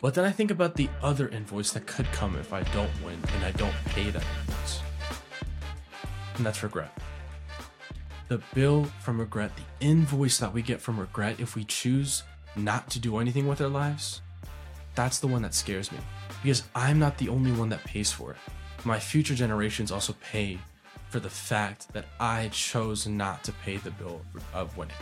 But then I think about the other invoice that could come if I don't win and I don't pay that invoice. And that's regret. The bill from regret, the invoice that we get from regret if we choose not to do anything with our lives, that's the one that scares me. Because I'm not the only one that pays for it. My future generations also pay for the fact that I chose not to pay the bill of winning.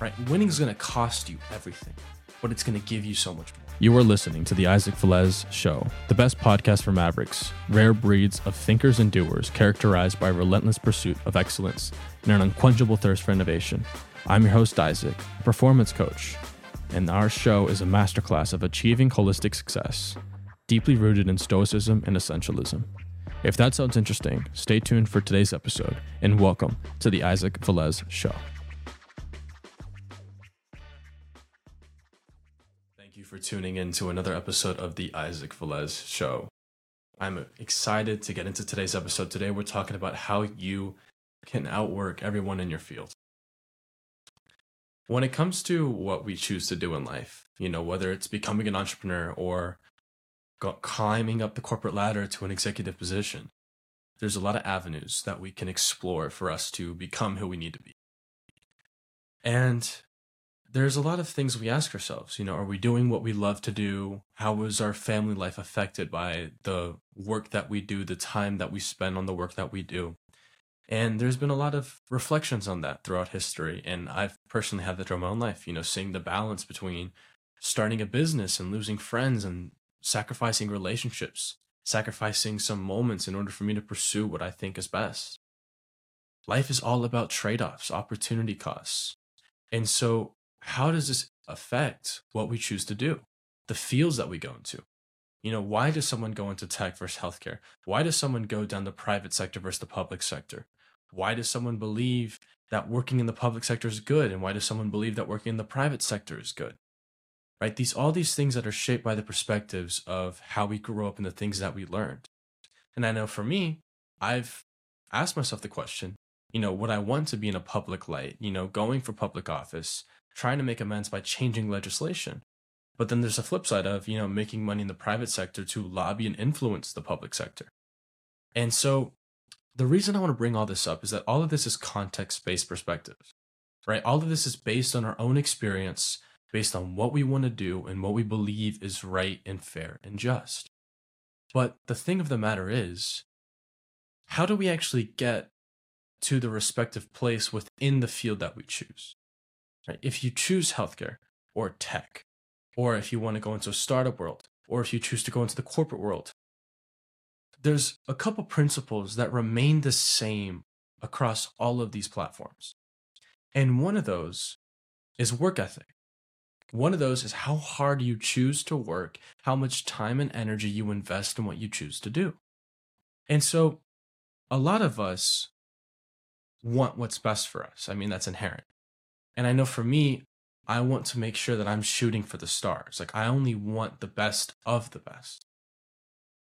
Right? Winning is going to cost you everything, but it's going to give you so much more. You are listening to the Isaac Velez Show, the best podcast for Mavericks, rare breeds of thinkers and doers characterized by relentless pursuit of excellence and an unquenchable thirst for innovation. I'm your host, Isaac, a performance coach, and our show is a masterclass of achieving holistic success, deeply rooted in stoicism and essentialism. If that sounds interesting, stay tuned for today's episode, and welcome to the Isaac Velez Show. For tuning in to another episode of the Isaac Velez Show. I'm excited to get into today's episode. Today, we're talking about how you can outwork everyone in your field. When it comes to what we choose to do in life, you know, whether it's becoming an entrepreneur or climbing up the corporate ladder to an executive position, there's a lot of avenues that we can explore for us to become who we need to be. And there's a lot of things we ask ourselves, you know, are we doing what we love to do? How is our family life affected by the work that we do, the time that we spend on the work that we do? And there's been a lot of reflections on that throughout history. And I've personally had that throughout my own life, you know, seeing the balance between starting a business and losing friends and sacrificing relationships, sacrificing some moments in order for me to pursue what I think is best. Life is all about trade offs, opportunity costs. And so, how does this affect what we choose to do? The fields that we go into. You know, why does someone go into tech versus healthcare? Why does someone go down the private sector versus the public sector? Why does someone believe that working in the public sector is good? And why does someone believe that working in the private sector is good? right? These all these things that are shaped by the perspectives of how we grew up and the things that we learned. And I know for me, I've asked myself the question, you know, would I want to be in a public light, you know, going for public office, trying to make amends by changing legislation? But then there's a flip side of, you know, making money in the private sector to lobby and influence the public sector. And so the reason I want to bring all this up is that all of this is context based perspective, right? All of this is based on our own experience based on what we want to do and what we believe is right and fair and just. But the thing of the matter is, how do we actually get to the respective place within the field that we choose? Right? If you choose healthcare or tech, or if you want to go into a startup world, or if you choose to go into the corporate world, there's a couple principles that remain the same across all of these platforms. And one of those is work ethic. One of those is how hard you choose to work, how much time and energy you invest in what you choose to do. And so a lot of us want what's best for us. I mean, that's inherent. And I know for me, I want to make sure that I'm shooting for the stars. Like, I only want the best of the best.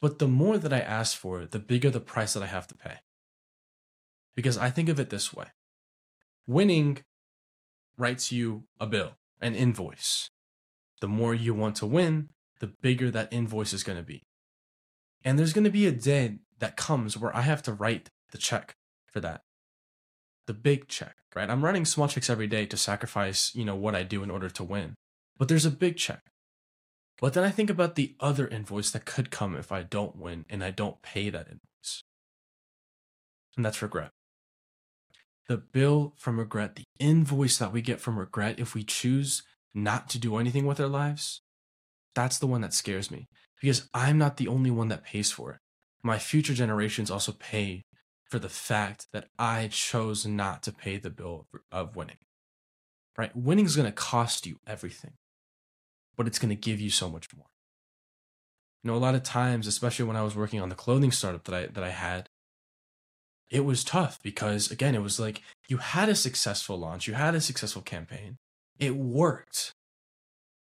But the more that I ask for, the bigger the price that I have to pay. Because I think of it this way winning writes you a bill an invoice. The more you want to win, the bigger that invoice is going to be. And there's going to be a day that comes where I have to write the check for that. The big check, right? I'm running small checks every day to sacrifice, you know, what I do in order to win. But there's a big check. But then I think about the other invoice that could come if I don't win and I don't pay that invoice. And that's regret the bill from regret, the invoice that we get from regret if we choose not to do anything with our lives, that's the one that scares me because I'm not the only one that pays for it. My future generations also pay for the fact that I chose not to pay the bill of winning. Right? Winning is going to cost you everything, but it's going to give you so much more. You know, a lot of times, especially when I was working on the clothing startup that I that I had, it was tough because again it was like you had a successful launch you had a successful campaign it worked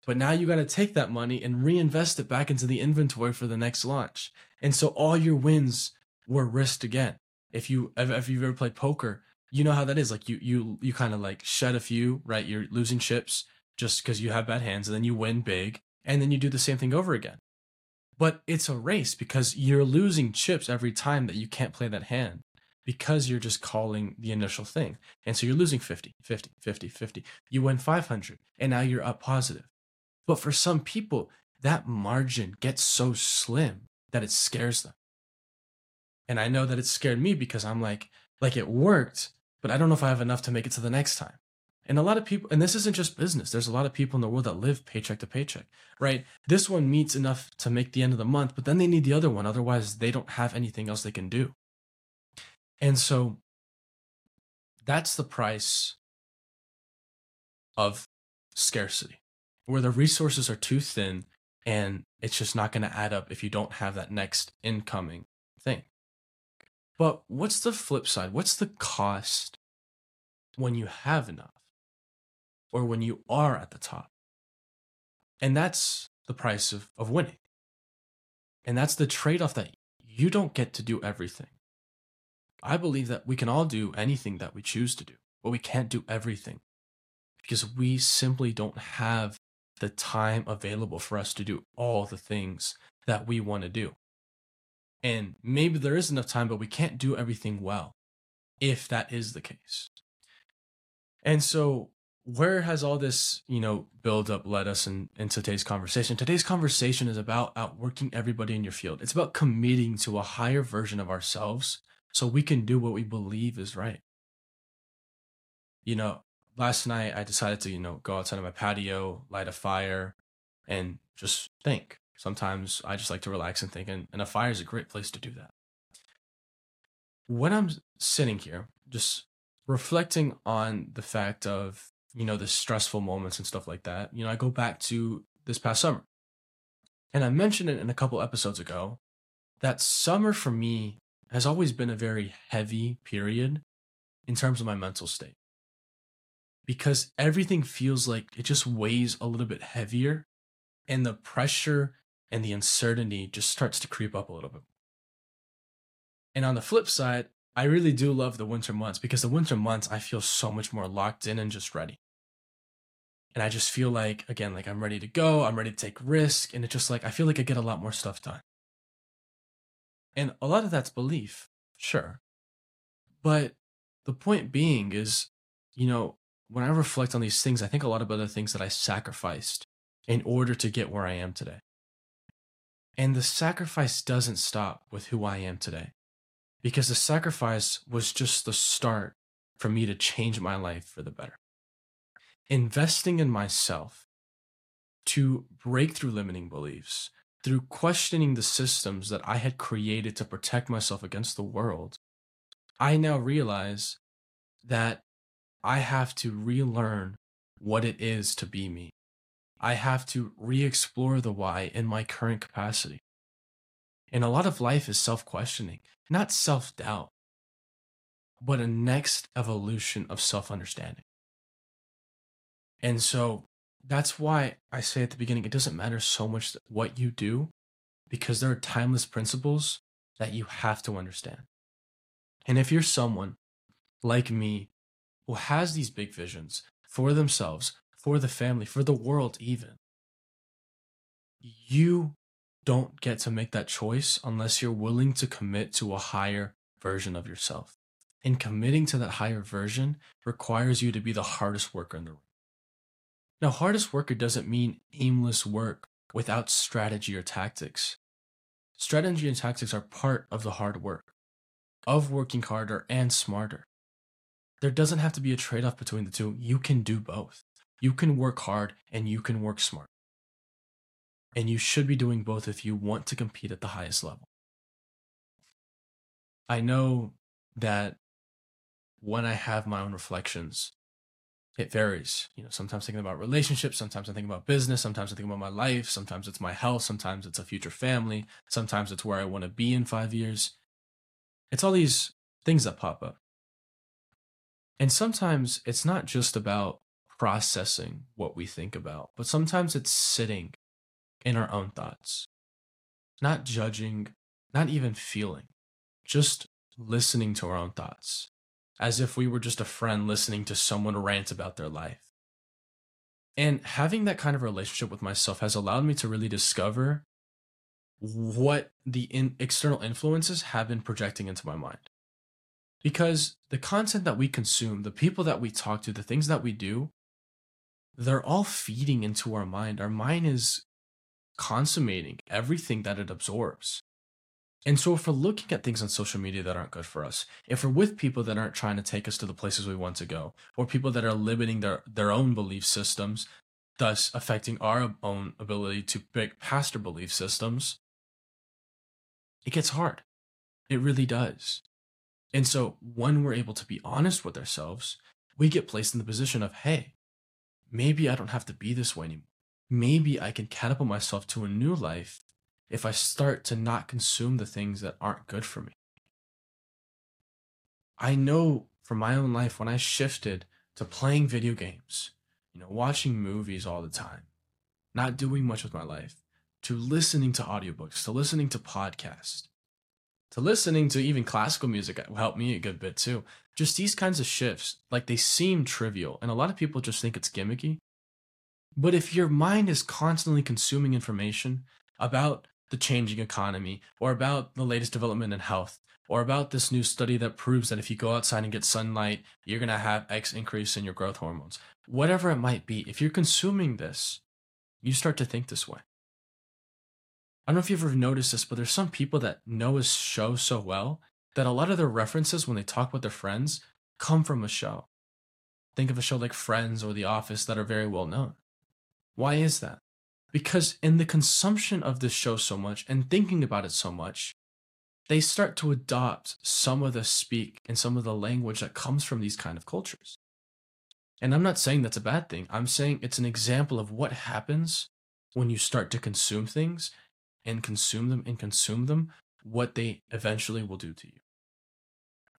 but now you got to take that money and reinvest it back into the inventory for the next launch and so all your wins were risked again if you if you've ever played poker you know how that is like you you you kind of like shed a few right you're losing chips just because you have bad hands and then you win big and then you do the same thing over again. But it's a race because you're losing chips every time that you can't play that hand because you're just calling the initial thing. And so you're losing 50, 50, 50, 50. You win 500 and now you're up positive. But for some people, that margin gets so slim that it scares them. And I know that it scared me because I'm like, like it worked, but I don't know if I have enough to make it to the next time. And a lot of people, and this isn't just business, there's a lot of people in the world that live paycheck to paycheck, right? This one meets enough to make the end of the month, but then they need the other one. Otherwise, they don't have anything else they can do. And so that's the price of scarcity, where the resources are too thin and it's just not going to add up if you don't have that next incoming thing. But what's the flip side? What's the cost when you have enough or when you are at the top? And that's the price of, of winning. And that's the trade off that you don't get to do everything. I believe that we can all do anything that we choose to do, but we can't do everything because we simply don't have the time available for us to do all the things that we want to do. And maybe there is enough time, but we can't do everything well if that is the case. And so, where has all this, you know, build up led us in, in today's conversation? Today's conversation is about outworking everybody in your field. It's about committing to a higher version of ourselves so we can do what we believe is right. You know, last night I decided to, you know, go outside of my patio, light a fire, and just think. Sometimes I just like to relax and think, and, and a fire is a great place to do that. When I'm sitting here, just reflecting on the fact of, you know, the stressful moments and stuff like that, you know, I go back to this past summer. And I mentioned it in a couple episodes ago that summer for me has always been a very heavy period in terms of my mental state. Because everything feels like it just weighs a little bit heavier and the pressure and the uncertainty just starts to creep up a little bit. And on the flip side, I really do love the winter months because the winter months I feel so much more locked in and just ready. And I just feel like, again, like I'm ready to go, I'm ready to take risk. And it's just like, I feel like I get a lot more stuff done. And a lot of that's belief, sure. But the point being is, you know, when I reflect on these things, I think a lot of other things that I sacrificed in order to get where I am today. And the sacrifice doesn't stop with who I am today, because the sacrifice was just the start for me to change my life for the better. Investing in myself to break through limiting beliefs, through questioning the systems that I had created to protect myself against the world, I now realize that I have to relearn what it is to be me. I have to re explore the why in my current capacity. And a lot of life is self questioning, not self doubt, but a next evolution of self understanding. And so that's why I say at the beginning, it doesn't matter so much what you do because there are timeless principles that you have to understand. And if you're someone like me who has these big visions for themselves, for the family, for the world, even, you don't get to make that choice unless you're willing to commit to a higher version of yourself. And committing to that higher version requires you to be the hardest worker in the room. Now, hardest worker doesn't mean aimless work without strategy or tactics. Strategy and tactics are part of the hard work, of working harder and smarter. There doesn't have to be a trade off between the two. You can do both. You can work hard and you can work smart. And you should be doing both if you want to compete at the highest level. I know that when I have my own reflections, it varies. You know, sometimes thinking about relationships, sometimes I think about business, sometimes I think about my life, sometimes it's my health, sometimes it's a future family, sometimes it's where I want to be in five years. It's all these things that pop up. And sometimes it's not just about processing what we think about, but sometimes it's sitting in our own thoughts, not judging, not even feeling, just listening to our own thoughts as if we were just a friend listening to someone rant about their life. And having that kind of relationship with myself has allowed me to really discover what the in- external influences have been projecting into my mind. Because the content that we consume, the people that we talk to, the things that we do, they're all feeding into our mind. Our mind is consummating everything that it absorbs. And so, if we're looking at things on social media that aren't good for us, if we're with people that aren't trying to take us to the places we want to go, or people that are limiting their, their own belief systems, thus affecting our own ability to break past our belief systems, it gets hard. It really does. And so, when we're able to be honest with ourselves, we get placed in the position of, hey, maybe I don't have to be this way anymore. Maybe I can catapult myself to a new life if I start to not consume the things that aren't good for me. I know from my own life when I shifted to playing video games, you know, watching movies all the time, not doing much with my life, to listening to audiobooks, to listening to podcasts, to listening to even classical music helped me a good bit too. Just these kinds of shifts, like they seem trivial, and a lot of people just think it's gimmicky. But if your mind is constantly consuming information about the changing economy, or about the latest development in health, or about this new study that proves that if you go outside and get sunlight, you're going to have X increase in your growth hormones. Whatever it might be, if you're consuming this, you start to think this way. I don't know if you've ever noticed this, but there's some people that know a show so well that a lot of their references when they talk with their friends come from a show. Think of a show like Friends or The Office that are very well known. Why is that? Because in the consumption of this show so much and thinking about it so much, they start to adopt some of the speak and some of the language that comes from these kind of cultures. And I'm not saying that's a bad thing. I'm saying it's an example of what happens when you start to consume things and consume them and consume them, what they eventually will do to you.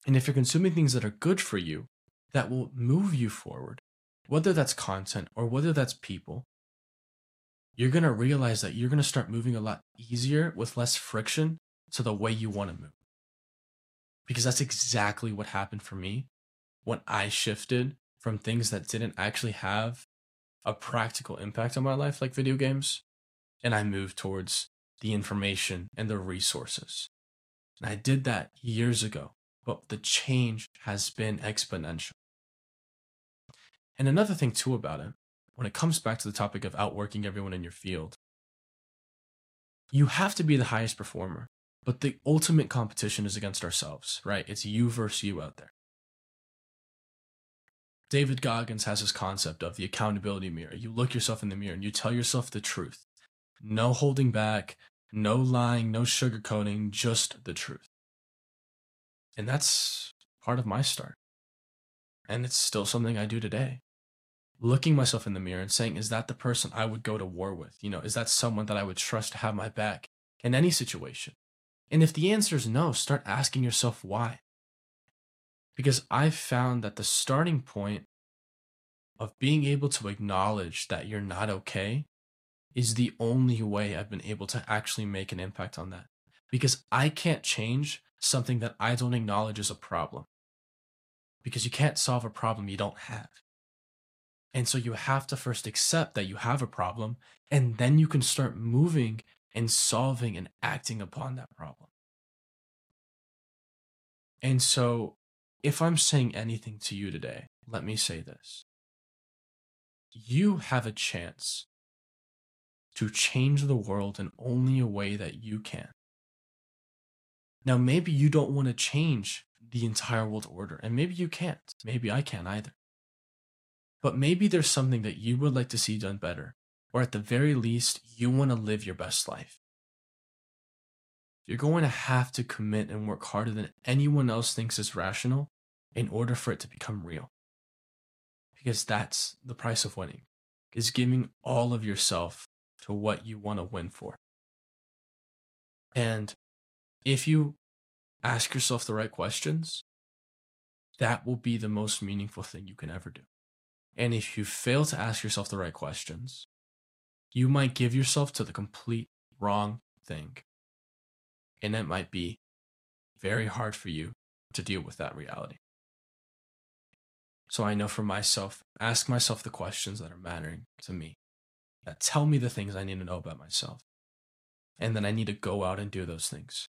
And if you're consuming things that are good for you, that will move you forward, whether that's content or whether that's people, you're going to realize that you're going to start moving a lot easier with less friction to the way you want to move. Because that's exactly what happened for me when I shifted from things that didn't actually have a practical impact on my life, like video games, and I moved towards the information and the resources. And I did that years ago, but the change has been exponential. And another thing, too, about it when it comes back to the topic of outworking everyone in your field, you have to be the highest performer. But the ultimate competition is against ourselves, right? It's you versus you out there. David Goggins has this concept of the accountability mirror. You look yourself in the mirror and you tell yourself the truth. No holding back, no lying, no sugarcoating, just the truth. And that's part of my start. And it's still something I do today looking myself in the mirror and saying, is that the person I would go to war with? You know, is that someone that I would trust to have my back in any situation? And if the answer is no, start asking yourself why. Because I've found that the starting point of being able to acknowledge that you're not okay is the only way I've been able to actually make an impact on that. Because I can't change something that I don't acknowledge as a problem. Because you can't solve a problem you don't have. And so you have to first accept that you have a problem, and then you can start moving and solving and acting upon that problem. And so, if I'm saying anything to you today, let me say this. You have a chance to change the world in only a way that you can. Now, maybe you don't want to change the entire world order, and maybe you can't. Maybe I can't either. But maybe there's something that you would like to see done better, or at the very least, you want to live your best life. You're going to have to commit and work harder than anyone else thinks is rational in order for it to become real. Because that's the price of winning, is giving all of yourself to what you want to win for. And if you ask yourself the right questions, that will be the most meaningful thing you can ever do. And if you fail to ask yourself the right questions, you might give yourself to the complete wrong thing. And it might be very hard for you to deal with that reality. So I know for myself, ask myself the questions that are mattering to me, that tell me the things I need to know about myself. And then I need to go out and do those things.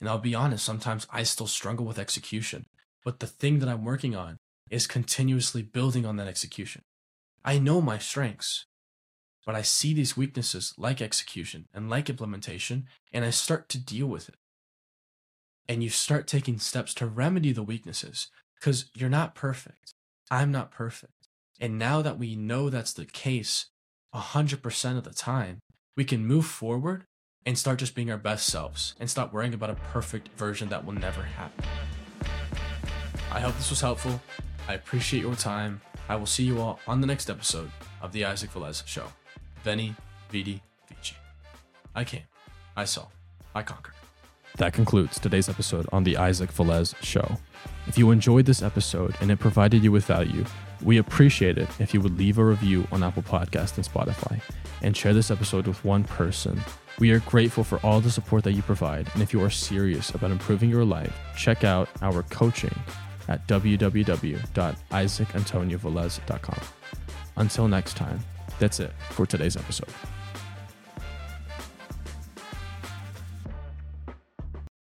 And I'll be honest, sometimes I still struggle with execution, but the thing that I'm working on is continuously building on that execution. I know my strengths, but I see these weaknesses like execution and like implementation, and I start to deal with it. And you start taking steps to remedy the weaknesses because you're not perfect. I'm not perfect. And now that we know that's the case 100% of the time, we can move forward and start just being our best selves and stop worrying about a perfect version that will never happen. I hope this was helpful. I appreciate your time. I will see you all on the next episode of The Isaac Velez Show. Veni, Vidi, Vici. I came, I saw, I conquered. That concludes today's episode on the Isaac Velez Show. If you enjoyed this episode and it provided you with value, we appreciate it if you would leave a review on Apple Podcast and Spotify and share this episode with one person. We are grateful for all the support that you provide, and if you are serious about improving your life, check out our coaching at www.isaacantoniovelez.com. Until next time, that's it for today's episode.